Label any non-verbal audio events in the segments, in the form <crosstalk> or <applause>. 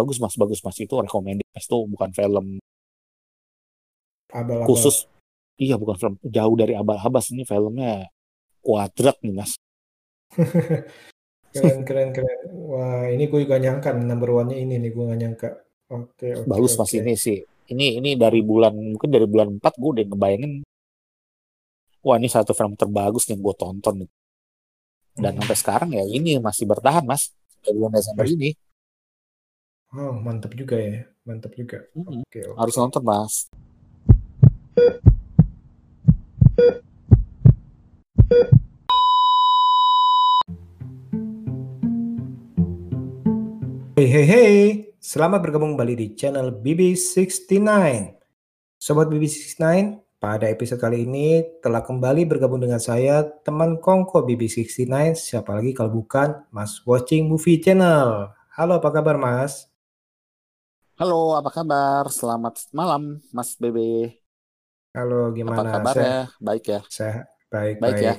bagus mas bagus mas. Itu recommended. Mas itu bukan film Abal-abal. khusus. Iya bukan film. Jauh dari abal-abas ini filmnya kuadrat nih mas. <laughs> Keren keren keren. Wah ini gue juga nyangka number one nya ini nih gue gak nyangka. Oke oke bagus mas oke. ini sih. Ini ini dari bulan mungkin dari bulan 4 gue udah ngebayangin. Wah ini satu film terbagus yang gue tonton dan Hmm. sampai sekarang ya ini masih bertahan mas. Dari bulan Desember ini oh mantap juga ya mantap juga Mm-mm. oke oke harus nonton mas Hey hey hey, selamat bergabung kembali di channel BB69. Sobat BB69, pada episode kali ini telah kembali bergabung dengan saya, teman kongko BB69, siapa lagi kalau bukan Mas Watching Movie Channel. Halo, apa kabar Mas? Halo apa kabar selamat malam mas Bebe Halo, apa gimana? Sehat? kabarnya baik ya Sehat? Baik, Baik ya.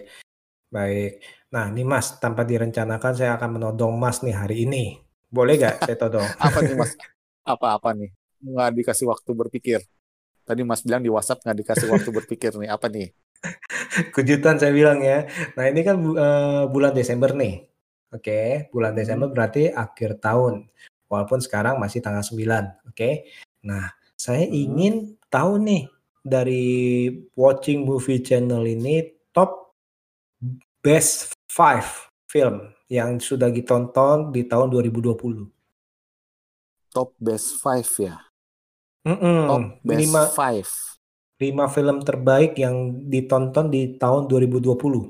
baik. Nah, nih Mas, tanpa direncanakan saya akan menodong Mas nih hari ini. Boleh gak saya todong? <laughs> apa nih mas apa apa nih nggak dikasih waktu berpikir tadi mas bilang di WhatsApp nggak dikasih waktu <laughs> berpikir nih apa nih Kejutan saya bilang ya. Nah ini kan eh, bulan Desember nih. Oke, bulan Hmm. Desember berarti akhir tahun. Walaupun sekarang masih tanggal 9. Oke. Nah, saya Hmm. ingin tahu nih dari Watching Movie Channel ini top best 5 film yang sudah ditonton di tahun 2020. top best five ya Mm-mm, top best lima, five lima film terbaik yang ditonton di tahun 2020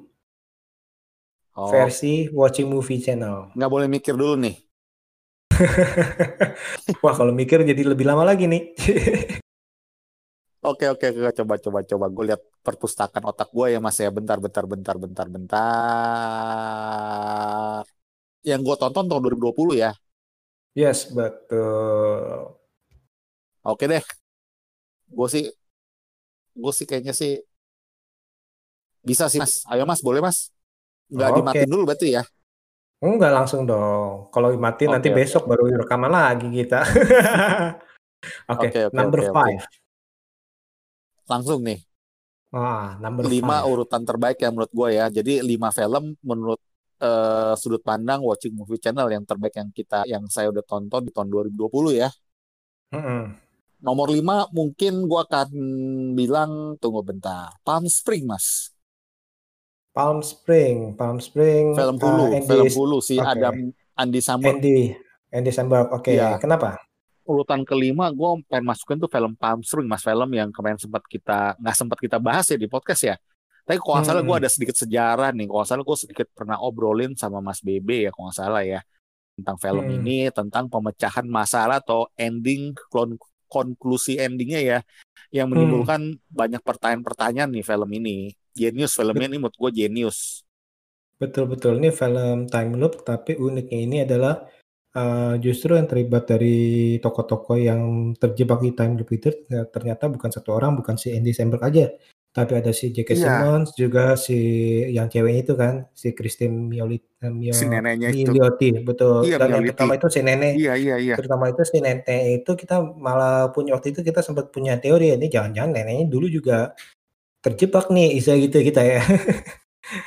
oh versi Watching Movie Channel. nggak boleh mikir dulu nih <laughs> Wah, kalau mikir jadi lebih lama lagi nih. <laughs> Oke oke coba coba coba. Gue lihat perpustakaan otak gue ya mas ya. Bentar bentar bentar bentar bentar. Yang gue tonton tahun 2020 ya? Yes, betul. oke deh. Gue sih gue sih kayaknya sih bisa sih mas. Ayo mas boleh mas? Nggak Oke. dimatiin dulu berarti ya Enggak langsung dong. Kalau mati nanti Oke, oke, besok baru rekaman lagi kita. <laughs> Oke, Oke, oke, number oke, oke. five. langsung nih Ah, number lima five. urutan terbaik ya menurut gue ya jadi lima film menurut eh, sudut pandang watching movie channel yang terbaik yang kita yang saya udah tonton di tahun 2020 ya Mm-mm. Nomor 5 mungkin gua akan bilang tunggu bentar. Palm Spring, Mas. Palm Spring, Palm Spring. Film ah, Hulu, Andy, film Hulu si oke. Adam Andy Samberg. Andy, Andy Samberg. Oke, Iya. kenapa? Urutan kelima gua pengen masukin tuh film Palm Spring, Mas. Film yang kemarin sempat kita nggak sempat kita bahas ya di podcast ya. Tapi kalau nggak salah gue Hmm. ada sedikit sejarah nih. Kalau nggak salah gue sedikit pernah obrolin sama Mas Bebe ya, kalau nggak salah ya. Tentang film Hmm. ini, tentang pemecahan masalah atau ending, klon- konklusi endingnya ya. Yang Hmm. menimbulkan banyak pertanyaan-pertanyaan nih film ini. Genius filmnya ini menurut gue genius. Betul-betul ini film time loop, tapi uniknya ini adalah eh, justru yang terlibat dari tokoh-tokoh yang terjebak di time loop itu ternyata bukan satu orang, bukan si Andy Samberg aja, tapi ada si J.K. Iya. Simmons, juga si yang ceweknya itu kan, si Christine Mioli, eh, Mio- Si neneknya itu. Milioti, betul. Iya, Dan yang pertama itu si nenek, Iya, iya, iya. terutama itu si nenek itu kita malah punya waktu itu kita sempat punya teori ini jangan-jangan neneknya dulu juga terjebak nih, bisa gitu kita ya. <laughs>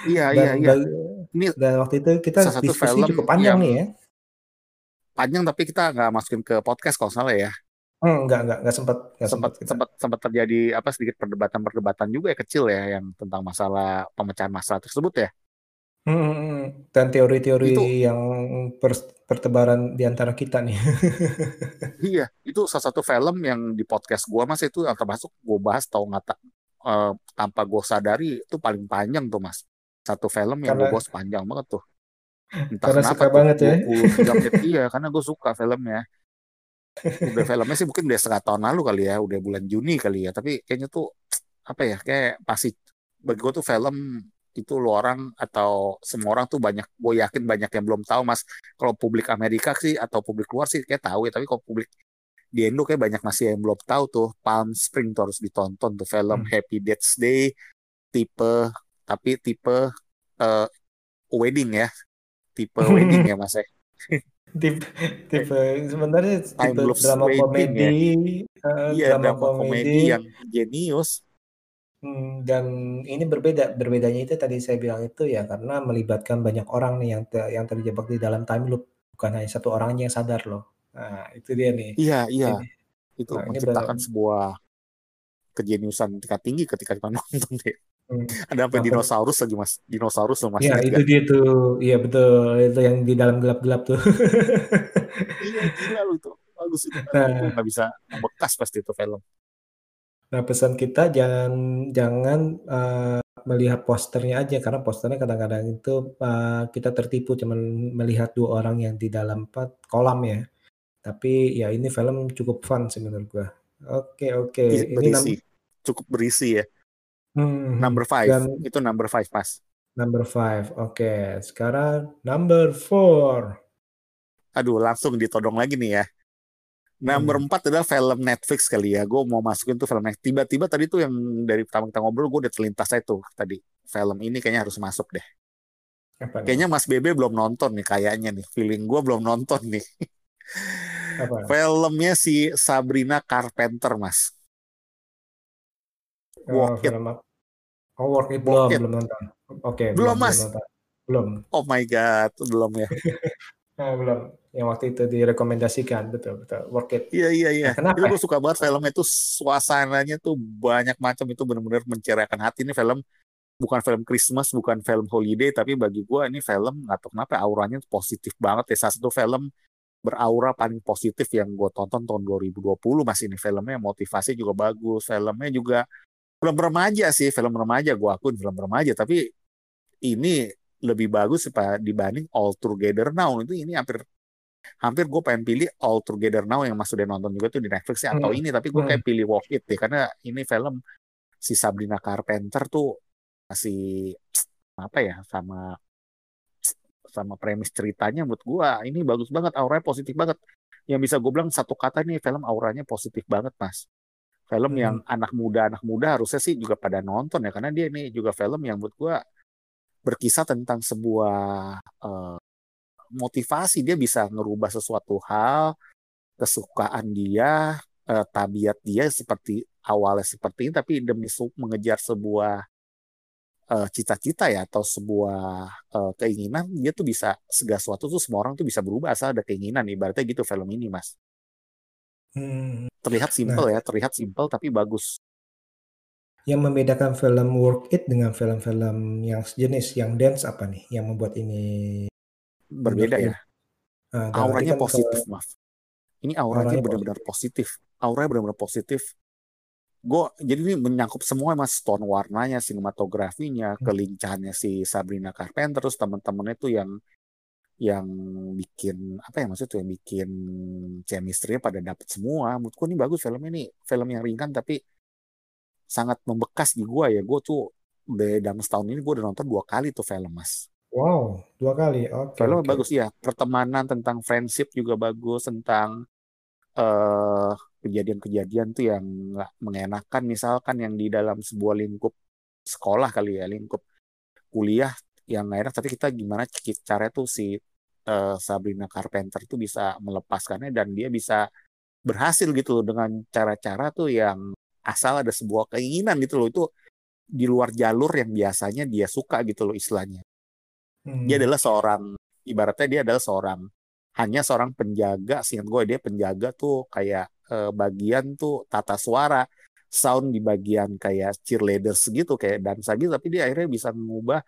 Iya, Dan, iya, iya. bag- Ini dan waktu itu kita diskusi cukup panjang nih ya. panjang tapi kita nggak masukin ke podcast kalau salah ya. Hmm, enggak, enggak, enggak sempat, enggak sempat sempat sempat sempat terjadi apa sedikit perdebatan-perdebatan juga ya kecil ya yang tentang masalah pemecahan masalah tersebut ya. Hmm, hmm, hmm. Dan teori-teori Itu yang per- pertebaran di antara kita nih. <laughs> iya, itu salah satu film yang di podcast gua Mas itu yang termasuk gua bahas tahu nggak tak eh, tanpa gua sadari itu paling panjang tuh Mas. Satu film yang Karena gua bahas panjang banget tuh. Entah karena kenapa suka tuh banget ya. 23 menit iya karena gue suka filmnya. Udah filmnya sih mungkin udah setengah tahun lalu kali ya, udah bulan Juni kali ya. Tapi kayaknya tuh apa ya kayak pasti bagi gue tuh film itu lo orang atau semua orang tuh banyak gue yakin banyak yang belum tahu mas kalau publik Amerika sih atau publik luar sih kayak tahu ya tapi kalau publik di Indo kayak banyak masih yang belum tahu tuh Palm Spring tuh harus ditonton tuh film Hmm. Happy Death Day tipe tapi tipe eh, wedding ya tipe <laughs> wedding ya mas ya <laughs> tipe tipe sebenarnya tipe drama waiting komedi ya. eh, Iya, drama drama komedi komedi yang jenius. Hmm, dan ini berbeda. Berbedanya itu tadi saya bilang itu ya karena melibatkan banyak orang nih yang te yang terjebak di dalam time loop, bukan hanya satu orang aja yang sadar loh. Nah, itu dia nih. Iya, iya. Ini Itu nah menciptakan sebuah kejeniusan tingkat tinggi ketika kita <laughs> nonton deh. Hmm. Ada per dinosaurus lagi mas, dinosaurus loh mas ya itu gak? dia tuh. Iya betul, itu yang di dalam gelap-gelap tuh. <laughs> Iya gila lu itu, bagus itu Nah nggak bisa membekas pasti itu film. nah pesan kita jangan jangan, eee, melihat posternya aja karena posternya kadang-kadang itu, eee, kita tertipu cuman melihat 2 orang yang di dalam apa, kolam ya. Tapi ya ini film cukup fun sih menurut gua. Oke oke, Iya, ini nam cukup berisi ya. Mhm, Number five, dan itu number five mas. number 5, oke. Sekarang number 4. Aduh, langsung ditodong lagi nih ya. Number Hmm. empat adalah film Netflix kali ya. Gue mau masukin tuh film Netflix. Tiba-tiba tadi tuh yang dari pertama kita ngobrol, gue udah terlintas saya tuh tadi. Film ini kayaknya harus masuk deh. Apa nih? Kayaknya Mas Bebe belum nonton nih kayaknya nih. Feeling gue belum nonton nih. Apa? Filmnya si Sabrina Carpenter, Mas. Oh, Walk It. film? Oh, Work It Walk belum, It. belum nonton. Oke, Belum, belum belum Mas. nonton. Belum. Oh my God, belum ya. <laughs> Ah, belum. Yang waktu itu direkomendasikan, betul betul. Work It. Iya, iya, iya. Nah, kenapa? Itu gue suka banget filmnya itu suasananya tuh banyak macam itu benar-benar mencerahkan hati. Ini film bukan film Christmas, bukan film holiday, tapi bagi gue ini film nggak tahu kenapa auranya positif banget ya. Salah satu film beraura paling positif yang gue tonton tahun 2020 mas ini filmnya motivasi juga bagus filmnya juga film remaja sih film remaja gue akun film remaja tapi ini lebih bagus dibanding All Together Now itu ini hampir hampir gue pengen pilih All Together Now yang mas udah nonton juga tuh di Netflix ya, atau Hmm. ini tapi gue Hmm. kayak pilih Walk It deh karena ini film si Sabrina Carpenter tuh masih apa ya sama sama premis ceritanya menurut gua ini bagus banget auranya positif banget yang bisa gue bilang satu kata nih film auranya positif banget mas film yang Hmm. anak muda anak muda harusnya sih juga pada nonton ya karena dia ini juga film yang menurut gua berkisah tentang sebuah eh, motivasi dia bisa ngerubah sesuatu hal kesukaan dia eh, tabiat dia seperti awalnya seperti ini tapi demi mengejar sebuah eh, cita-cita ya atau sebuah eh, keinginan dia tuh bisa segala sesuatu tuh semua orang tuh bisa berubah asal ada keinginan ibaratnya gitu film ini mas Hmm. Terlihat Nah, simpel ya terlihat simpel tapi bagus. Yang membedakan film Work It dengan film-film yang sejenis, yang dance apa nih yang membuat ini berbeda ya. Nah, auranya kan kalau positif maaf. Ini auranya auranya benar-benar positif. positif. Auranya benar-benar positif. Gue jadi ini menyangkup semua mas tone warnanya sinematografinya Hmm. kelincahannya si Sabrina Carpenter terus teman-temannya tuh yang yang bikin apa ya maksudnya tuh yang bikin chemistry pada dapet semua. Menurutku ini bagus filmnya ini film yang ringan tapi sangat membekas di gua ya. Gue tuh dalam setahun ini gue udah nonton dua kali tuh film mas. Wow, dua kali. Oke, filmnya oke. bagus ya pertemanan tentang friendship juga bagus tentang eh kejadian-kejadian tuh yang nggak mengenakan. Misalkan yang di dalam sebuah lingkup sekolah kali ya lingkup kuliah yang nggak enak tapi kita gimana caranya tuh si eh, Sabrina Carpenter tuh bisa melepaskannya dan dia bisa berhasil gitu loh dengan cara-cara tuh yang asal ada sebuah keinginan gitu loh itu di luar jalur yang biasanya dia suka gitu loh istilahnya dia Hmm. adalah seorang ibaratnya dia adalah seorang hanya seorang penjaga seingat gue dia penjaga tuh kayak eh, bagian tuh tata suara sound di bagian kayak cheerleaders gitu kayak dansa gitu tapi dia akhirnya bisa mengubah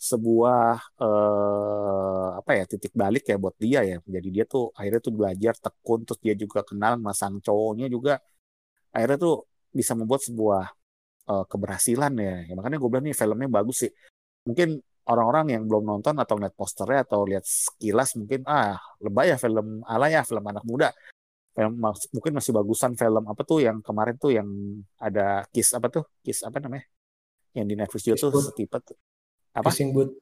sebuah eh, apa ya titik balik ya buat dia ya. Jadi dia tuh akhirnya tuh belajar tekun terus dia juga kenal sama sang cowoknya juga. Akhirnya tuh bisa membuat sebuah eh, keberhasilan ya. Ya, makanya gue bilang nih filmnya bagus sih. Mungkin orang-orang yang belum nonton atau lihat posternya atau lihat sekilas mungkin ah lebay ya film ala ya film anak muda. Film mungkin masih bagusan film apa tuh yang kemarin tuh yang ada kiss apa tuh? Kiss apa namanya? Yang di Netflix juga tuh setipe tuh. Apa Kissing Booth.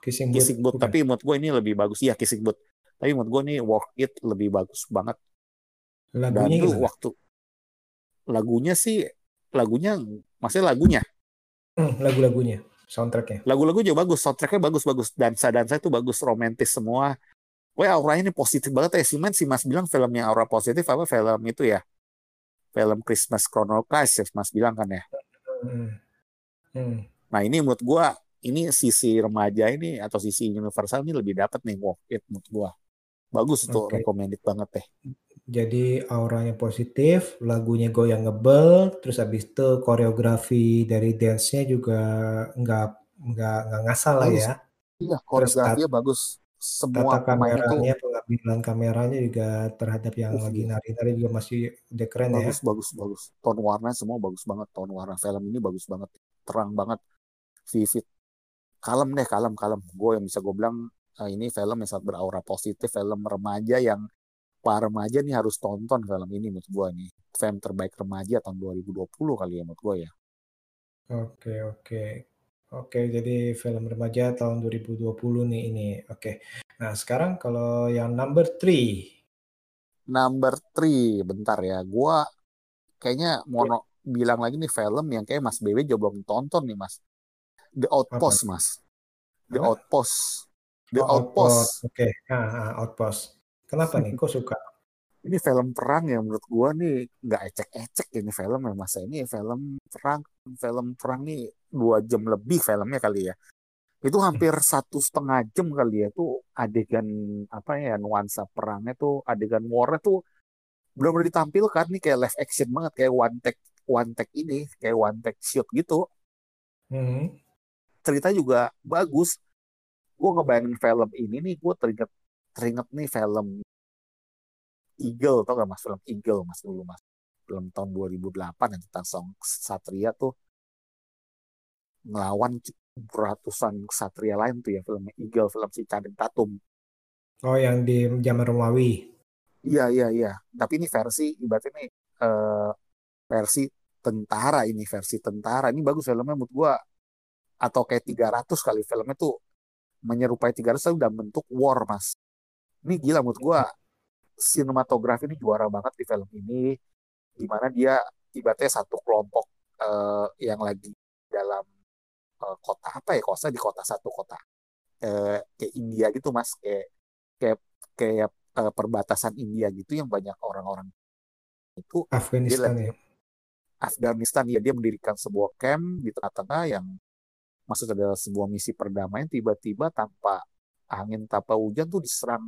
Kissing Booth. Kissing Booth bukan? tapi menurut gue ini lebih bagus iya Kissing Booth tapi menurut gue nih Work It lebih bagus banget dan Lagunya tuh gimana? waktu lagunya sih lagunya maksudnya lagunya Hmm, lagu-lagunya, soundtracknya. lagu-lagu juga bagus soundtracknya bagus-bagus dansa dansa itu bagus romantis semua Wah auranya ini positif banget ya. Si Man, si Mas bilang film yang aura positif apa film itu ya? Film Christmas Chronicles ya Mas bilang kan ya. Hmm. Hmm. Nah ini menurut gua ini sisi remaja ini atau sisi universal ini lebih dapat nih Walk It menurut gua. Bagus tuh Oke. recommended banget deh. Jadi auranya positif, lagunya goyang ngebel, terus habis itu koreografi dari dance-nya juga nggak nggak nggak ngasal lah Bagus. ya. Iya koreografinya bagus. Semua tata itu kameranya, pengambilan kameranya juga terhadap yang uh, lagi iya. nari-nari juga masih udah keren ya. bagus bagus bagus. Tone warna semua bagus banget. Tone warna film ini bagus banget. Terang banget. Vivid. Kalem deh kalem kalem. Gue yang bisa gue bilang ah, ini film yang sangat beraura positif. Film remaja yang para remaja nih harus tonton film ini menurut gue nih. Film terbaik remaja tahun 2020 kali ya menurut gue ya. Oke, oke. Oke, jadi film remaja tahun 2020 nih ini. Oke. Nah, sekarang kalau yang number three. Number three, bentar ya. Gua kayaknya mau no- bilang lagi nih film yang kayak Mas BW juga belum tonton nih Mas. The Outpost Mas. The Apa? Outpost. The Oh, Outpost. Oke, ah, ah, Outpost. Kenapa nih? Kok suka? <laughs> Ini film perang yang menurut gua nih nggak ecek-ecek ini film ya Mas. Ini film perang, film perang nih dua jam lebih filmnya kali ya. Itu hampir satu setengah jam kali ya tuh adegan apa ya nuansa perangnya tuh adegan warnya tuh belum pernah ditampilkan nih kayak live action banget kayak one take one take ini kayak one take shoot gitu Hmm. Cerita juga bagus gue ngebayangin film ini nih gue teringat teringat nih film Eagle tau gak mas film Eagle mas dulu mas film tahun 2008 yang tentang Song Satria tuh ngelawan ratusan satria lain tuh ya filmnya Eagle film si Channing Tatum Oh, yang di zaman Romawi. Iya iya iya. Tapi ini versi ibaratnya ini eh, versi tentara ini versi tentara. Ini bagus filmnya menurut gua atau kayak 300 kali filmnya tuh menyerupai 300 tapi dalam bentuk war mas. Ini gila menurut gua sinematografi ini juara banget di film ini. Di mana dia ibaratnya satu kelompok eh, yang lagi dalam eh, kota apa ya? Kosa di kota satu kota eh, kayak India gitu mas. Kayak kayak kayak eh, perbatasan India gitu yang banyak orang-orang itu Afghanistan lagi ya. Afghanistan ya dia mendirikan sebuah camp di tengah-tengah yang maksud adalah sebuah misi perdamaian tiba-tiba tanpa angin tanpa hujan tuh diserang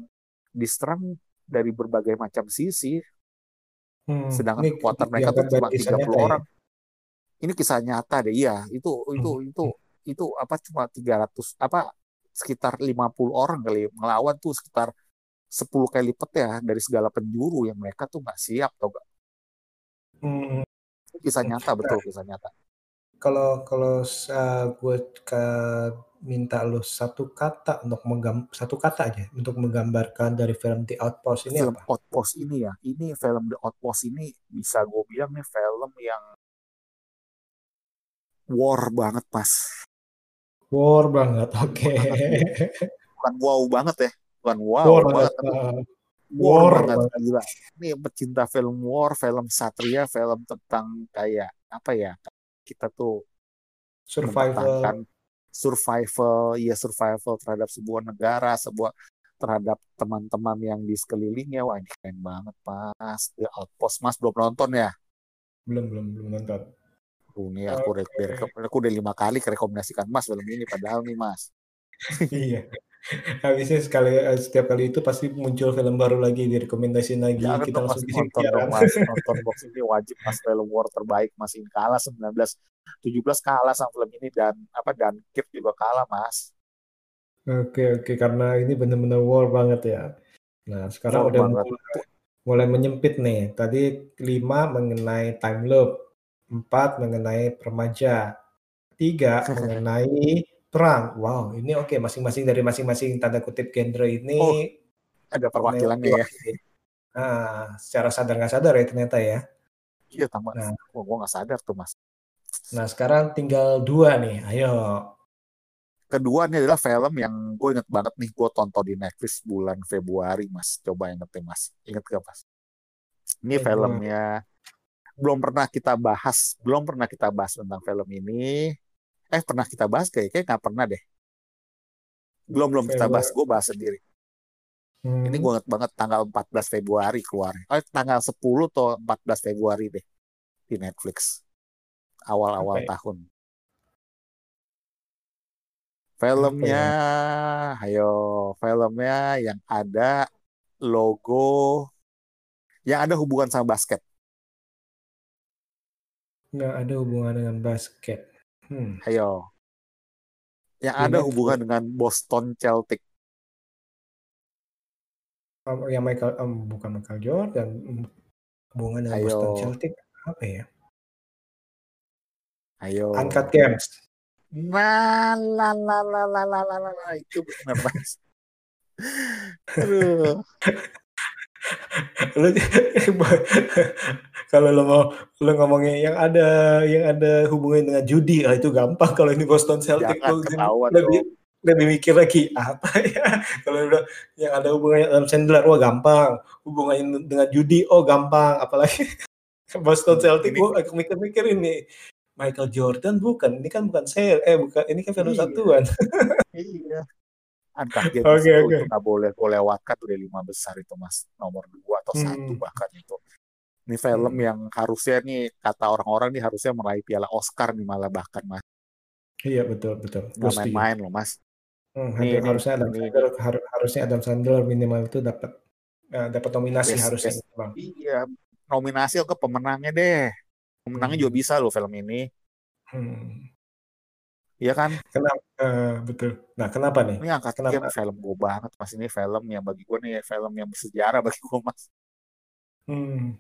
diserang dari berbagai macam sisi Hmm. sedangkan Ini kekuatan mereka tuh cuma dari kisah 30 nyata ya. orang ini kisah nyata deh iya itu itu Hmm. itu itu apa cuma 300 apa sekitar 50 orang kali ngelawan tuh sekitar 10 kali lipat ya dari segala penjuru yang mereka tuh nggak siap tau gak Hmm. Itu kisah nyata Nah, betul kisah nyata kalau kalau gue ke minta lu satu kata untuk menggam satu kata aja untuk menggambarkan dari film The Outpost ini film apa? Outpost ini ya ini film The Outpost ini bisa gue bilang nih film yang war banget mas War banget. Oke. banget bukan wow banget ya bukan wow War banget Ah, war, war banget banget. gila ini pecinta film war film satria film tentang kayak apa ya kita tuh Survival. survival ya survival terhadap sebuah negara sebuah terhadap teman-teman yang di sekelilingnya wah ini keren banget mas The Outpost mas belum nonton ya Belum belum belum nonton. Ini aku Oke. aku udah lima kali rekomendasikan mas film ini padahal nih mas <laughs> Iya. Habisnya sekali eh, setiap kali itu pasti muncul film baru lagi direkomendasiin lagi. jangan Kita dong mas langsung nonton dong mas. <laughs> Nonton box ini wajib mas. Film war terbaik mas. Ini kalah 19 17 kalah sama film ini dan apa dan Kirk juga kalah mas. Oke oke. Karena ini benar-benar war banget ya. Nah sekarang war udah banget. mulai, mulai menyempit nih. Tadi lima mengenai time loop, empat mengenai permaja, tiga <laughs> mengenai perang. Wow ini oke masing-masing dari masing-masing tanda kutip genre ini oh ada perwakilannya ya melewati. Nah secara sadar nggak sadar ya ternyata ya. iya tambah Nah oh, gue nggak sadar tuh mas nah sekarang tinggal dua nih. Ayo. kedua ini adalah film yang gue inget banget nih gue tonton di Netflix bulan Februari mas coba inget deh mas inget gak mas ini filmnya belum pernah kita bahas belum pernah kita bahas tentang film ini eh pernah kita bahas kayak kayak nggak pernah deh belum belum kita bahas gue bahas sendiri Ini Hmm. gue inget banget tanggal 14 Februari keluar. Oh, tanggal 10 atau 14 Februari deh di Netflix. Awal-awal ya? tahun. Filmnya, ya? ayo, filmnya yang ada logo, yang ada hubungan sama basket. Nggak ada hubungan dengan basket. Hmm. Ayo. Yang ada ini hubungan dengan Boston Celtic. Um, yang Michael um, bukan Michael Jordan hubungan dengan Ayo. Boston Celtic apa ya? Ayo. Angkat games. Nah, la la la la la la itu benar <laughs> Lu <laughs> kalau lo mau lo ngomongin yang ada yang ada hubungan dengan judi, ah, itu gampang. Kalau ini Boston Celtic, jangan lo lebih dong. lebih mikir lagi apa <laughs> ya. Kalau udah yang ada hubungannya Adam Sandler, wah gampang. Hubungannya dengan judi, oh gampang. Apalagi <laughs> Boston Celtic, Ini gua aku mikir-mikir ini Michael Jordan bukan, ini kan bukan sel, eh bukan, ini kan film iya, satuan. iya. Angkat games Oke itu nggak boleh gue lewatkan udah lima besar itu mas nomor dua atau satu Hmm, bahkan itu. Ini film hmm. yang harusnya nih kata orang-orang nih harusnya meraih piala Oscar nih malah bahkan mas Iya betul betul, nggak main-main loh mas. Hmm, Ini harusnya Adam ini, Sandler har- harusnya Adam Sandler minimal itu dapat eh, dapat nominasi best harusnya gitu, bang. iya nominasi ke pemenangnya deh. Pemenangnya juga Hmm, bisa loh film ini. hmm. Iya kan? Kenapa? eh, betul. Nah kenapa nih? Ini angkat Kenapa? film gue banget mas. Ini film yang bagi gue nih film yang bersejarah bagi gue mas. Hmm,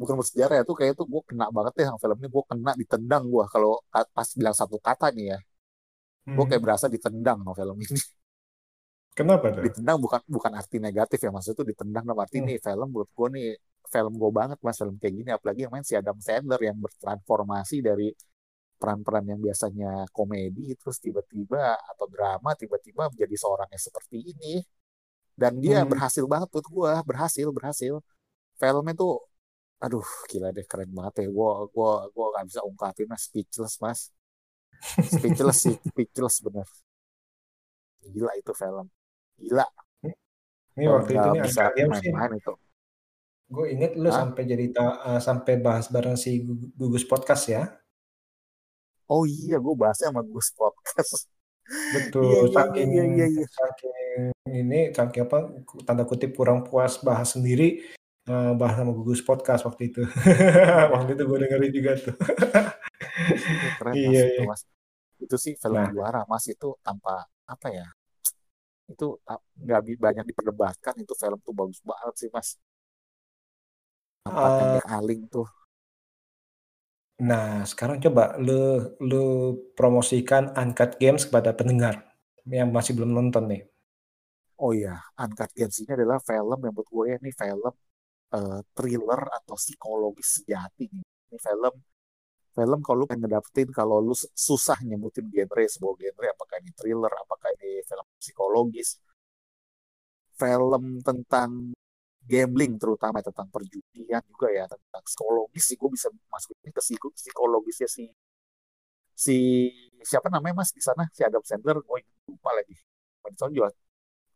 Bukan bersejarah ya tuh kayak tuh gue kena banget deh sama film ini. Gue kena ditendang gue kalau ka- pas bilang satu kata nih ya. Gue kayak hmm. berasa ditendang sama film ini. <laughs> Kenapa tuh? Ditendang bukan bukan arti negatif ya maksudnya tuh ditendang dalam arti Hmm, nih film menurut gue nih film gue banget mas film kayak gini apalagi yang main si Adam Sandler yang bertransformasi dari peran-peran yang biasanya komedi terus tiba-tiba atau drama tiba-tiba menjadi seorang yang seperti ini. Dan dia hmm. berhasil banget buat gue berhasil berhasil. Filmnya tuh aduh gila deh keren banget ya. Gue gua gua nggak bisa ungkapin mas. Speechless mas. Speechless sih <laughs> speechless bener. Gila itu film. Gila. Ini waktu itu nih bisa main-main itu. Gue inget lu Hah? sampai jadi ta- eh, sampai bahas bareng si Gu- Gugus Podcast ya. Oh iya gue bahasnya sama Gus podcast Betul. iya Saking iya iya iya saking ini saking apa tanda kutip kurang puas bahas sendiri eh, bahas sama Gugus Podcast waktu itu. <laughs> waktu itu gue dengerin juga tuh. iya keren mas Iya itu iya. mas itu sih film Nah, juara mas itu tanpa apa ya itu ta- nggak banyak diperdebatkan itu film tuh bagus banget sih mas tempatnya eh, Nick Aling tuh nah sekarang coba lu lu promosikan Uncut Games kepada pendengar yang masih belum nonton nih. oh iya Uncut Games ini adalah film yang buat gue ini film eh, thriller atau psikologis sejati ini film film kalau lu ngedapetin kalau lu susah nyebutin genre sebuah genre apakah ini thriller apakah ini film psikologis film tentang gambling terutama tentang perjudian juga ya tentang psikologis sih gue bisa masuk ini ke psiko- psikologisnya si si siapa namanya mas di sana? Si Adam Sandler gue lupa lagi. Soalnya juga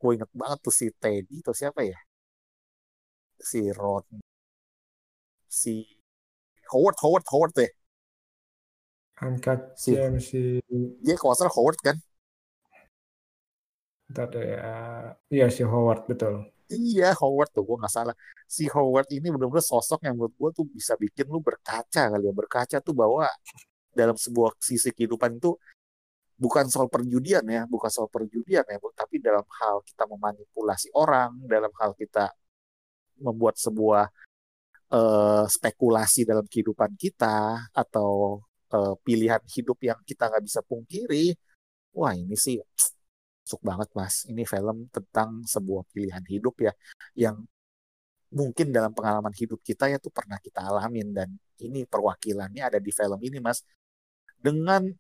gue inget banget tuh si Teddy atau siapa ya? Si Rod si Howard Howard Howard deh. Uncut si si dia kalau salah Howard kan? Ntar deh, eh, iya si Howard betul. Iya, Howard tuh, gue nggak salah. Si Howard ini benar-benar sosok yang menurut gue tuh bisa bikin lu berkaca kali ya. Berkaca tuh bahwa dalam sebuah sisi kehidupan itu bukan soal perjudian ya, bukan soal perjudian ya, tapi dalam hal kita memanipulasi orang, dalam hal kita membuat sebuah eh, spekulasi dalam kehidupan kita atau eh, pilihan hidup yang kita nggak bisa pungkiri. Wah, ini sih masuk banget, Mas. Ini film tentang sebuah pilihan hidup ya yang mungkin dalam pengalaman hidup kita ya tuh pernah kita alamin dan ini perwakilannya ada di film ini mas. Dengan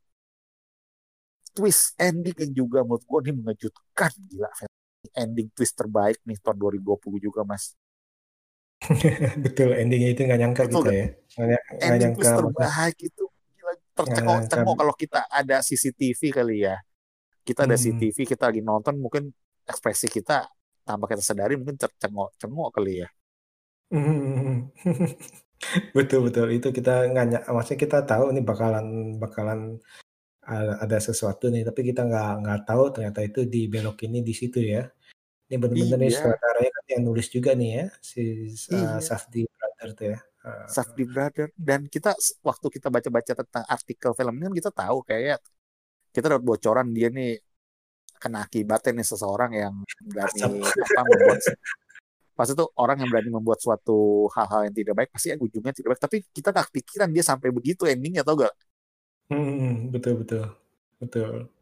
twist ending yang juga menurut gue ini mengejutkan gila film ending twist terbaik nih tahun 2020 juga mas. <laughs> Betul endingnya itu nggak nyangka betul kita kan? ya. Nggak ending nyangka twist terbaik itu gila nggak tercengok nyangka. cengok kalau kita ada CCTV kali ya kita ada hmm, CCTV kita lagi nonton mungkin ekspresi kita tanpa kita sadari mungkin tercengok-cengok kali ya. Hmm. <laughs> betul betul itu kita nggak maksudnya kita tahu nih bakalan bakalan ada sesuatu nih tapi kita nggak nggak tahu ternyata itu di belok ini di situ ya. Ini benar-benar nih Iya. sutradaranya kan yang nulis juga nih ya si uh, Iya. Safdie Brother tuh ya. Uh, Safdie Brother dan kita waktu kita baca-baca tentang artikel film ini kan kita tahu kayak kita dapat bocoran dia nih kena akibatnya nih seseorang yang berani apa membuat pas itu orang yang berani membuat suatu hal-hal yang tidak baik pasti ujungnya tidak baik. Tapi kita gak kepikiran dia sampai begitu endingnya tau gak hmm, betul betul. Betul.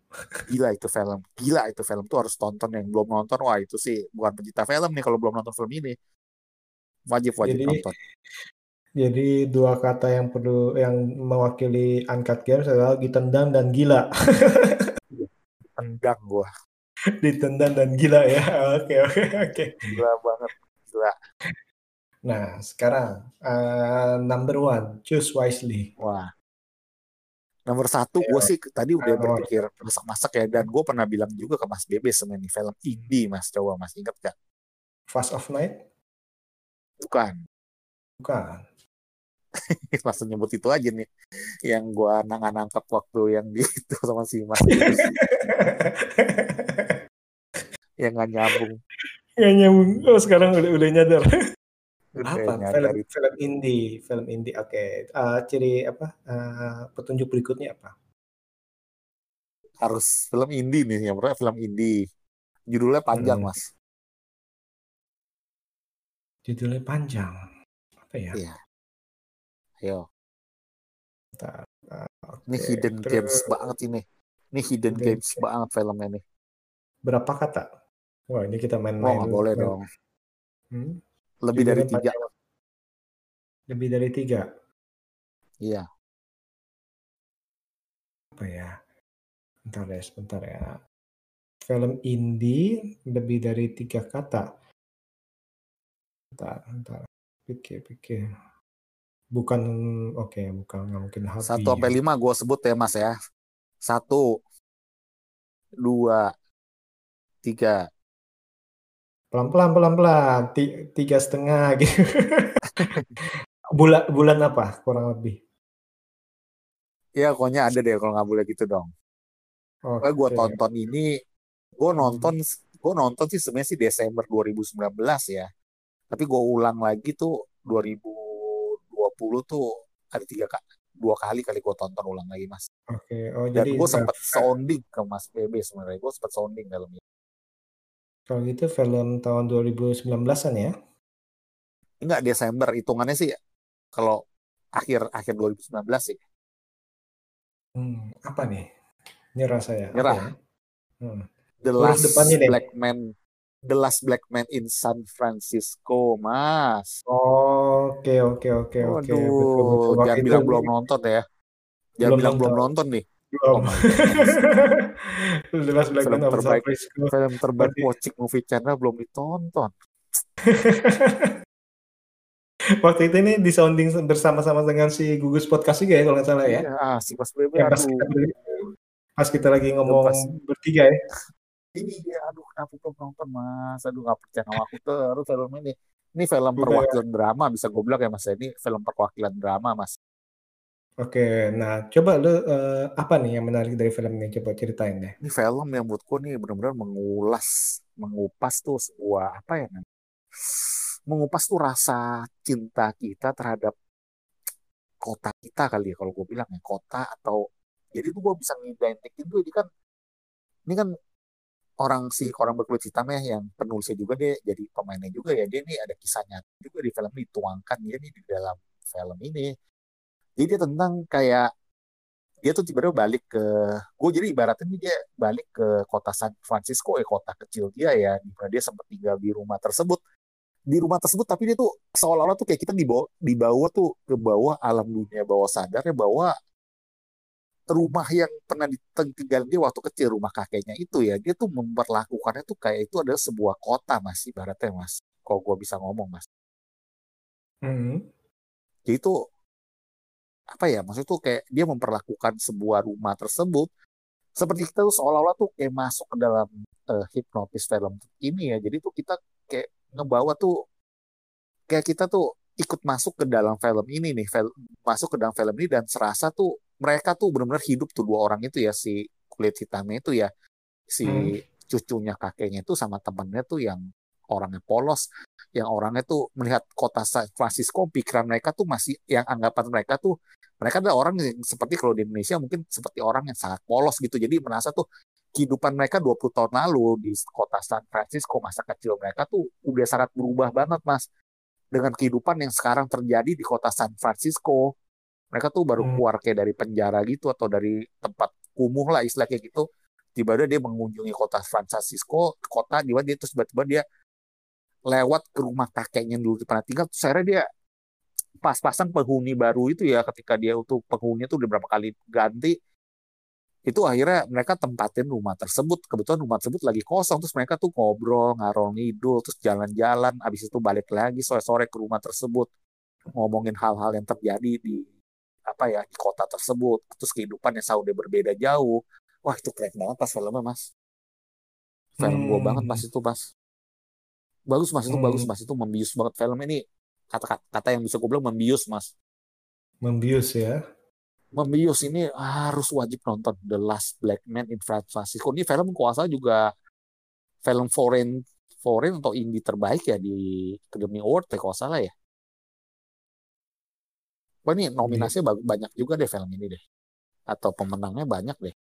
gila itu film. Gila itu film tuh harus tonton yang belum nonton. Wah itu sih bukan pencinta film nih kalau belum nonton film ini. Wajib wajib Jadi nonton jadi dua kata yang perlu yang mewakili Uncut Games adalah ditendang dan gila. tendang gua <laughs> ditendang dan gila ya. Oke oke oke. gila banget gila Nah sekarang uh, number one choose wisely. wah nomor satu gue Ayo. sih tadi udah Nomor. berpikir masak-masak ya dan gue pernah bilang juga ke Mas Bebe sebenarnya film indie Mas coba Mas ingat gak Fast of Night bukan bukan. <laughs> langsung nyebut itu aja nih yang gua nangka nangkep waktu yang di <laughs> itu sama si Mas yang nggak nyambung Gak nyambung. Oh sekarang udah udah nyadar. udah apa nyadar film itu. film indie film indie oke Eh, ciri apa eh, petunjuk berikutnya apa harus film indie nih yang pertama film indie judulnya panjang Hmm. mas judulnya panjang apa ya Iya. Ayo Bentar. Eh, ini hidden Terus games banget ini. Ini hidden Hidden games banget filmnya nih berapa kata? Wah ini kita oh main-main boleh main- dong. Hmm? lebih dari Judulnya tiga. lebih dari tiga? Iya. Apa ya? Bentar ya sebentar ya. Film indie lebih dari tiga kata. Bentar bentar. Pikir pikir bukan oke bukan nggak mungkin Happy satu sampai lima gue sebut ya mas ya. Satu dua tiga. Pelan pelan pelan pelan Ti- tiga setengah <laughs> gitu. Bulan bulan apa kurang lebih? Ya pokoknya ada deh kalau nggak boleh gitu dong. Oke. gue tonton ini gue nonton gue nonton sih sebenarnya sih Desember 2019 ya. Tapi gue ulang lagi tuh 2020 tuh ada tiga kali dua kali kali gue tonton ulang lagi mas oke oh dan jadi gue sempet sounding ke mas BB sebenarnya gue sempet sounding filmnya kalau gitu film tahun 2019an ya enggak Desember hitungannya sih kalau akhir akhir 2019 sih hmm, apa nih nyerah saya Nyerah. ya? Hmm. The Last depannya deh. Black Man The Last Black Man in San Francisco mas Oke oke oke oke Waduh, betul jangan itu bilang belum nonton ya. Jangan Belum bilang belum nonton. nonton nih. belum. Oh Last <laughs> Black Film San terbaik. Film terbaik Watching Movie Channel belum ditonton. <laughs> Waktu itu ini di sounding bersama-sama dengan si Gugus Podcast juga ya kalau nggak salah ya. Iya, si Mas Bebe Yang pas aduh. kita, pas kita lagi ngomong Pas- bertiga ya. <laughs> Iya, aduh kenapa belum nonton Mas? Aduh nggak percaya sama aku terus film ini. Ini film Udah. perwakilan drama bisa gue bilang ya Mas. Ini film perwakilan drama Mas. Oke, nah coba lu eh, apa nih yang menarik dari film ini? Coba ceritain deh. Ini film yang menurut gue nih benar-benar mengulas, mengupas tuh sebuah apa ya? Mengupas tuh rasa cinta kita terhadap kota kita kali ya kalau gue bilang ya kota atau jadi tuh gue bisa ngidentikin tuh ini kan ini kan orang si orang berkulit hitam ya yang penulisnya juga dia jadi pemainnya juga ya dia nih ada kisahnya juga di film ini dituangkan dia nih di dalam film ini. Jadi dia tentang kayak dia tuh tiba-tiba balik ke gue jadi ibaratnya dia balik ke kota San Francisco ya kota kecil dia ya di mana dia sempat tinggal di rumah tersebut. Di rumah tersebut tapi dia tuh seolah-olah tuh kayak kita dibawa dibawa tuh ke bawah alam dunia bawah sadar ya bahwa rumah yang pernah ditinggalin dia waktu kecil rumah kakeknya itu ya dia tuh memperlakukannya tuh kayak itu adalah sebuah kota mas ibaratnya mas. Kalau gue bisa ngomong mas. Hmm. jadi itu apa ya maksudnya tuh kayak dia memperlakukan sebuah rumah tersebut seperti kita tuh seolah-olah tuh kayak masuk ke dalam uh, hipnotis film ini ya. Jadi tuh kita kayak ngebawa tuh kayak kita tuh ikut masuk ke dalam film ini nih film, masuk ke dalam film ini dan serasa tuh mereka tuh benar-benar hidup tuh dua orang itu ya si kulit hitamnya itu ya. Si hmm. cucunya kakeknya itu sama temannya tuh yang orangnya polos yang orangnya tuh melihat kota San Francisco pikiran mereka tuh masih yang anggapan mereka tuh mereka adalah orang yang seperti kalau di Indonesia mungkin seperti orang yang sangat polos gitu. Jadi merasa tuh kehidupan mereka 20 tahun lalu di kota San Francisco masa kecil mereka tuh udah sangat berubah banget mas. Dengan kehidupan yang sekarang terjadi di kota San Francisco mereka tuh baru hmm. keluar kayak dari penjara gitu atau dari tempat kumuh lah istilahnya gitu. Tiba-tiba dia mengunjungi kota San Francisco kota di mana dia terus tiba-tiba dia lewat ke rumah kakeknya dulu pernah tinggal. Terus akhirnya dia pas-pasan penghuni baru itu ya ketika dia untuk penghuni itu udah berapa kali ganti itu akhirnya mereka tempatin rumah tersebut. Kebetulan rumah tersebut lagi kosong terus mereka tuh ngobrol ngarol ngidul terus jalan-jalan abis itu balik lagi sore-sore ke rumah tersebut ngomongin hal-hal yang terjadi di apa ya di kota tersebut. Terus kehidupan yang udah berbeda jauh. Wah itu keren banget pas filmnya mas. Film hmm. gue banget mas itu mas. Bagus mas. Itu hmm. bagus mas. Itu membius banget film. Ini kata kata yang bisa gue bilang membius mas. Membius ya? Membius. Ini harus wajib nonton. The Last Black Man in San Francisco. Ini film kuasa juga film foreign foreign atau indie terbaik ya di Academy Award ya kalau salah ya Wah ini nominasinya yeah. banyak juga deh film ini deh. Atau pemenangnya banyak deh.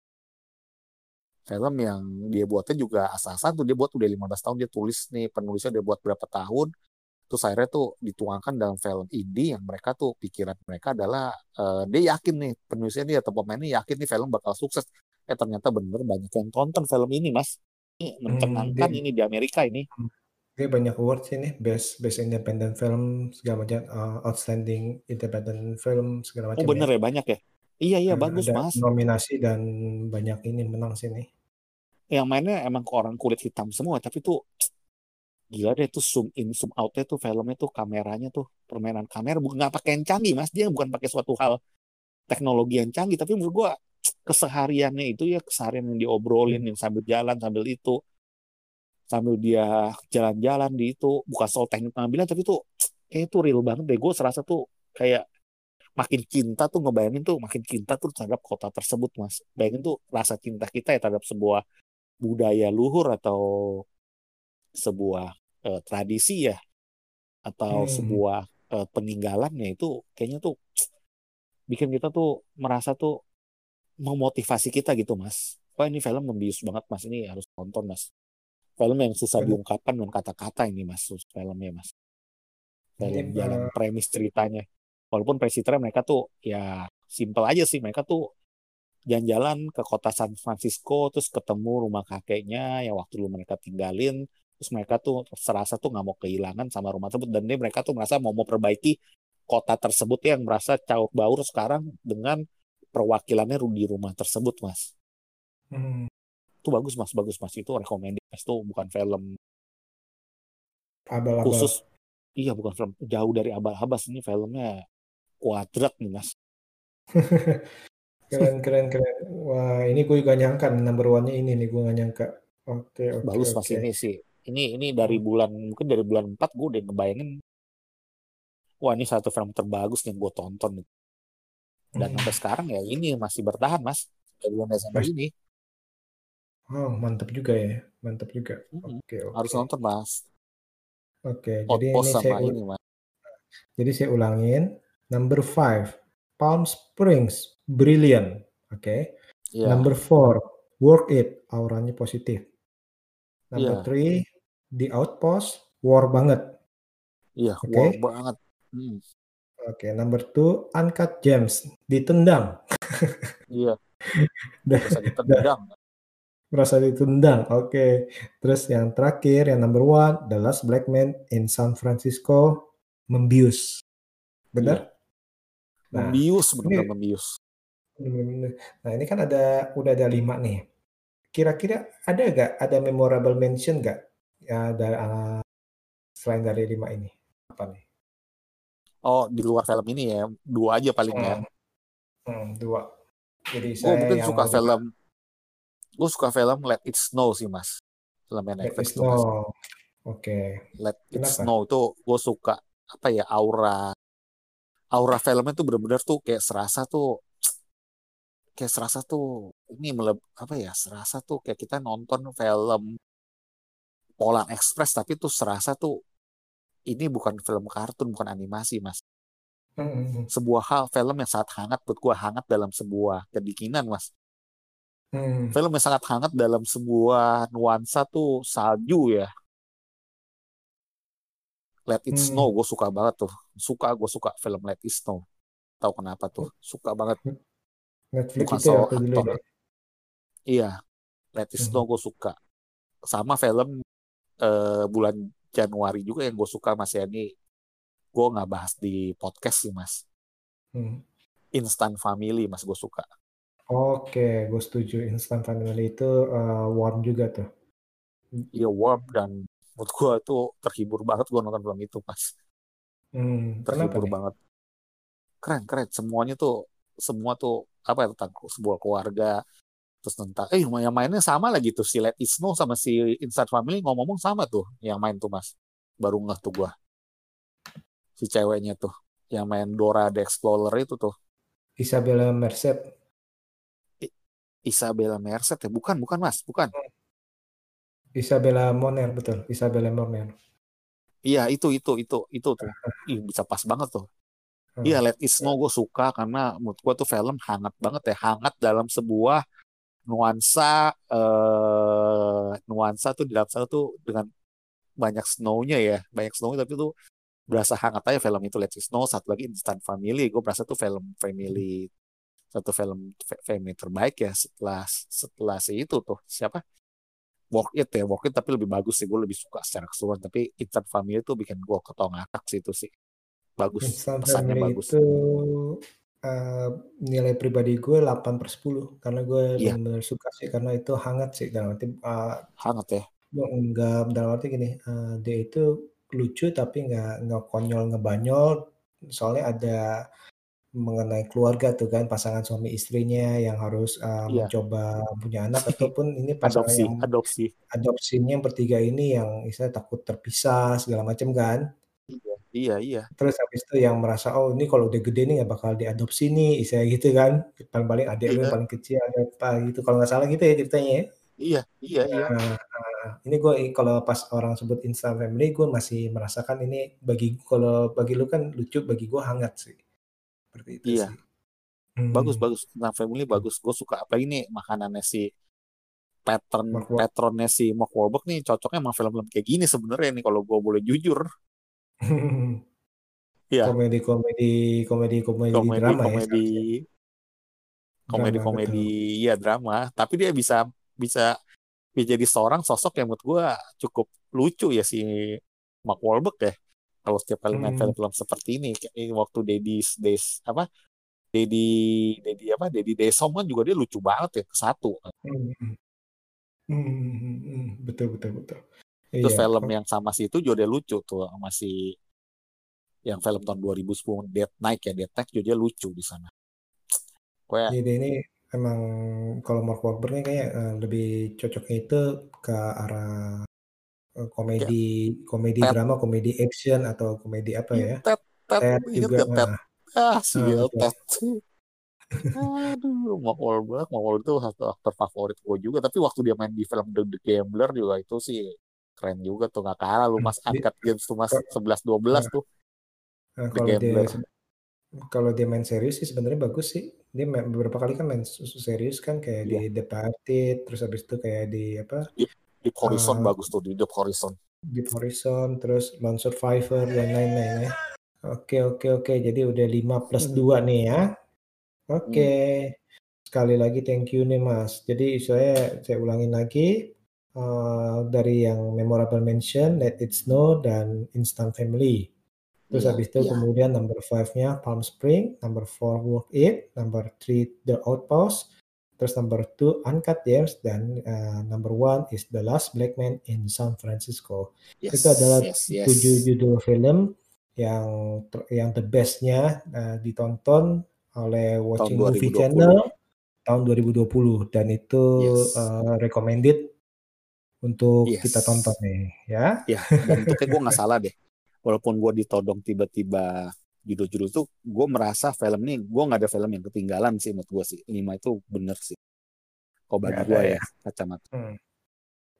Film yang dia buatnya juga asal-asalan tuh dia buat udah 15 tahun dia tulis nih penulisnya dia buat berapa tahun. Terus akhirnya tuh dituangkan dalam film indie yang mereka tuh pikiran mereka adalah uh, dia yakin nih penulisnya nih atau pemainnya yakin nih film bakal sukses. Eh ternyata bener banyak yang tonton film ini mas. Ini hmm, mencengangkan hmm, ini di Amerika ini dia banyak awards ini best best independent film segala macam uh, outstanding independent film segala macam oh bener ya, ya banyak ya Iya iya hmm, bagus mas. Nominasi dan banyak ini menang sini. Yang mainnya emang orang kulit hitam semua, tapi tuh gila deh tuh zoom in zoom outnya tuh filmnya tuh kameranya tuh permainan kamera bukan nggak pakai yang canggih mas dia bukan pakai suatu hal teknologi yang canggih tapi menurut gua kesehariannya itu ya keseharian yang diobrolin hmm. yang sambil jalan sambil itu sambil dia jalan-jalan di itu bukan soal teknik pengambilan tapi tuh kayak itu real banget deh. Gue serasa tuh kayak makin cinta tuh ngebayangin tuh makin cinta tuh terhadap kota tersebut mas. Bayangin tuh rasa cinta kita ya terhadap sebuah budaya luhur atau sebuah uh, tradisi ya atau hmm. sebuah uh, peninggalannya itu kayaknya tuh bikin kita tuh merasa tuh memotivasi kita gitu mas. Wah ini film membius banget mas. Ini harus nonton mas film yang susah diungkapkan dengan kata-kata ini mas filmnya mas. Film jalan uh, premis ceritanya. Walaupun presiden mereka tuh ya simple aja sih. Mereka tuh jalan-jalan ke kota San Francisco terus ketemu rumah kakeknya yang waktu dulu mereka tinggalin. Terus mereka tuh serasa tuh nggak mau kehilangan sama rumah tersebut. Dan dia mereka tuh merasa mau memperbaiki kota tersebut yang merasa caur baur sekarang dengan perwakilannya di rumah tersebut mas. Hmm. Itu bagus mas bagus mas itu recommended mas itu bukan film abal -abal. khusus iya bukan film jauh dari abal-abas ini filmnya kuadrat nih mas. <laughs> keren keren keren. Wah ini gue gak nyangka number one-nya ini nih gue gak nyangka. Oke oke. Bagus mas ini sih. Ini ini dari bulan mungkin dari bulan 4 gue udah ngebayangin. Wah ini satu film terbagus yang gue tonton. Dan hmm. sampai sekarang ya ini masih bertahan mas. Dari bulan Desember ini. Oh mantap juga ya. Mantap juga. Hmm. Oke, oke. Harus nonton mas. Oke, jadi ini saya ini, mas. Jadi saya ulangin Number five, Palm Springs, brilliant. Oke. Okay. Yeah. Number four, work it, auranya positif. Number yeah. three, The Outpost, war banget. Iya, yeah, okay. war banget. Hmm. Oke, okay, number two, Uncut Gems, ditendang. Iya. <laughs> Merasa ditendang. Merasa ditendang, oke. Okay. Terus yang terakhir, yang number one, The Last Black Man in San Francisco, membius. Benar? Yeah. Nah, membius benar-benar membius. Nah ini kan ada udah ada lima nih. Kira-kira ada gak ada memorable mention gak ya dari uh, selain dari lima ini apa nih? Oh di luar film ini ya dua aja paling ya. hmm. ya. Hmm, dua. Jadi saya mungkin suka film gue suka film Let It Snow sih mas filmnya Let It Netflix tuh mas Snow. Oke. Let It Kenapa? Snow itu gue suka apa ya aura aura filmnya tuh bener-bener tuh kayak serasa tuh kayak serasa tuh ini meleb, apa ya serasa tuh kayak kita nonton film Polan Express tapi tuh serasa tuh ini bukan film kartun bukan animasi mas Hmm, sebuah hal film yang sangat hangat buat gue hangat dalam sebuah kedinginan mas hmm, film yang sangat hangat dalam sebuah nuansa tuh salju ya. Let It hmm. Snow gue suka banget tuh. Suka gue suka film Let It Snow. Tahu kenapa tuh? Suka banget. Netflix bukan itu ya aktor. ya. iya Let It Snow gue suka. Sama film eh, bulan Januari juga yang gue suka mas ya ini gue nggak bahas di podcast sih mas. Hmm. Instant Family mas gue suka Oke, gue setuju. Instant Family itu uh, warm juga tuh. iya warm dan menurut gue tuh terhibur banget gue nonton film itu mas Hmm, terhibur nih? banget keren keren semuanya tuh semua tuh apa ya tentang sebuah keluarga terus tentang eh yang mainnya sama lagi tuh si Let It Snow sama si Instant Family ngomong-ngomong sama tuh yang main tuh mas baru ngeh tuh gua si ceweknya tuh yang main Dora the Explorer itu tuh Isabella Merced. Isabella Merced ya? Bukan bukan mas bukan. Isabella Moner, betul. Isabella Moner. iya itu itu itu itu tuh. <laughs> Ih, bisa pas banget tuh. Hmm. iya Let It Snow gue suka karena menurut gue tuh film hangat banget ya. Hangat dalam sebuah nuansa eh nuansa tuh di dalam sana tuh dengan banyak snownya ya. Banyak snow tapi tuh berasa hangat aja film itu. Let It Snow satu lagi Instant Family. Gue berasa tuh film family satu film fa- family terbaik ya setelah setelah si itu tuh siapa? Walk It ya Walk It tapi lebih bagus sih gue lebih suka secara keseluruhan tapi Instant Family itu bikin gue ketong ngakak sih itu sih. Bagus Instant pesannya Family bagus. itu uh, nilai pribadi gue 8 per 10 karena gue Iya. benar-benar suka sih karena itu hangat sih dalam arti uh, hangat ya. enggak dalam arti gini uh, dia itu lucu tapi nggak nggak konyol ngebanyol soalnya ada mengenai keluarga tuh kan pasangan suami istrinya yang harus uh, Iya. mencoba punya anak. Ataupun ini <laughs> pasangan adopsi yang adopsi. adopsinya yang bertiga ini yang istilah takut terpisah segala macam kan. Iya iya iya. Terus habis itu yang merasa oh ini kalau udah gede nih nggak bakal diadopsi nih istilah gitu kan. Paling paling adik Iya. paling kecil ada apa gitu. Kalau nggak salah gitu ya ceritanya ya. Iya iya iya. Nah, nah, ini gue kalau pas orang sebut instant family gue masih merasakan ini bagi kalau bagi lu kan lucu bagi gue hangat sih seperti itu Iya. sih. Hmm. bagus bagus. Tentang family bagus. Gue suka apalagi nih makanannya si pattern Mark patronnya si Mark Wahlberg nih cocoknya sama film-film kayak gini sebenarnya nih kalau gue boleh jujur. <laughs> Iya. komedi komedi komedi komedi komedi drama ya komedi. seharusnya. komedi Drama, komedi. ya drama. Tapi dia bisa bisa bisa jadi seorang sosok yang menurut gue cukup lucu ya si Mark Wahlberg ya kalau setiap kali main Hmm. film-film seperti ini kayak ini waktu Daddy's Days apa Daddy Daddy apa Daddy Desom kan juga dia lucu banget ya satu Hmm. Hmm, hmm, hmm, betul betul betul Terus iya film yang sama si itu juga dia lucu tuh masih yang film tahun 2010 Dead Night ya Dead Night juga dia lucu di sana. Kayak jadi ini emang kalau Mark Wahlberg nih kayak eh, lebih cocoknya itu ke arah eh, komedi komedi Ted. drama komedi action atau komedi apa ya Ted, Ted, Ted inget juga gak Ted? nah Ah, si Ah, betul. Ted. Aduh, Wahlberg, Mark Wahlberg itu satu aktor favorit gue juga. Tapi waktu dia main di film The, The Gambler juga itu sih keren juga tuh nggak kalah lu mas angkat games tuh mas Kok- 11 12 tuh Nah, The kalau dia kalau dia main serius sih sebenarnya bagus sih. Dia main, beberapa kali kan main serius kan kayak Iya. di Departed, terus habis itu kayak di apa Deep, Deep Horizon Ah. bagus tuh di Deep Horizon. Deep Horizon, terus Lone Survivor dan lain-lain ya. Oke oke oke. Jadi udah 5 plus Hmm. 2 nih ya. Oke. Sekali lagi thank you nih Mas. Jadi saya saya ulangin lagi eh, dari yang memorable mention, Let It Snow dan Instant Family. Terus Iya, habis itu iya. kemudian number 5-nya Palm Spring, number 4 Walk It, number 3 The Outpost, terus number 2 Uncut Gems dan eh, number 1 is The Last Black Man in San Francisco. Yes, Itu adalah yes, yes. tujuh judul film yang ter- yang the bestnya eh, ditonton oleh Watching Movie 2020. Channel tahun 2020 dan itu Yes. uh, recommended untuk Yes. kita tonton nih ya. Ya, dan itu kayak gue nggak salah deh. Walaupun gue ditodong tiba-tiba judul-judul itu, gue merasa film ini gue nggak ada film yang ketinggalan sih menurut gue sih. Lima itu bener sih. Kok bagi gue ada ya kacamata. Hmm.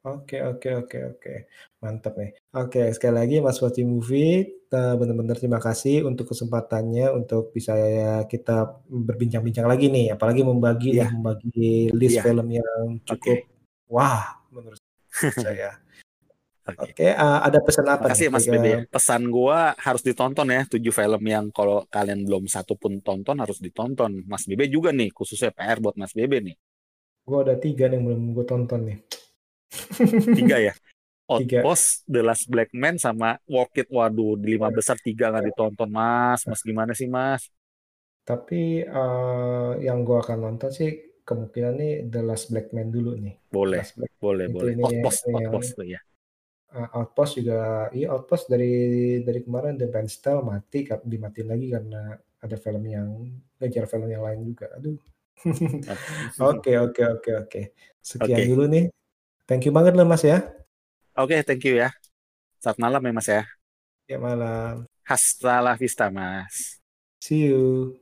Oke oke oke oke mantap nih. Oke sekali lagi Mas Watching Movie benar-benar terima kasih untuk kesempatannya untuk bisa ya kita berbincang-bincang lagi nih apalagi membagi nih membagi list Iya. film yang cukup wah menurut saya. <laughs> Oke. Oke eh, ada pesan apa Makasih ya nih? Mas Ke- Bebe. Pesan gue harus ditonton ya. Tujuh film yang kalau kalian belum satu pun tonton harus ditonton. Mas Bebe juga nih, khususnya PR buat Mas Bebe nih. Gua ada tiga nih yang belum gue tonton nih. Tiga ya. <laughs> Tiga. Outpost, The Last Black Man, sama Walk It. Waduh, di lima besar tiga nggak ditonton Mas. Mas gimana sih Mas? Tapi eh, yang gua akan nonton sih kemungkinan nih The Last Black Man dulu nih. Boleh, boleh, Itu boleh. Outpost, Outpost tuh ya. Uh, Outpost juga, iya Outpost dari dari kemarin The Ben Style mati, dimatiin lagi karena ada film yang ngejar film yang lain juga. Aduh. <laughs> Oke oke oke oke. Sekian Oke. dulu nih. Thank you banget loh Mas ya. Oke, thank you ya. Selamat malam ya Mas ya. Ya malam. Hasta la vista Mas. See you.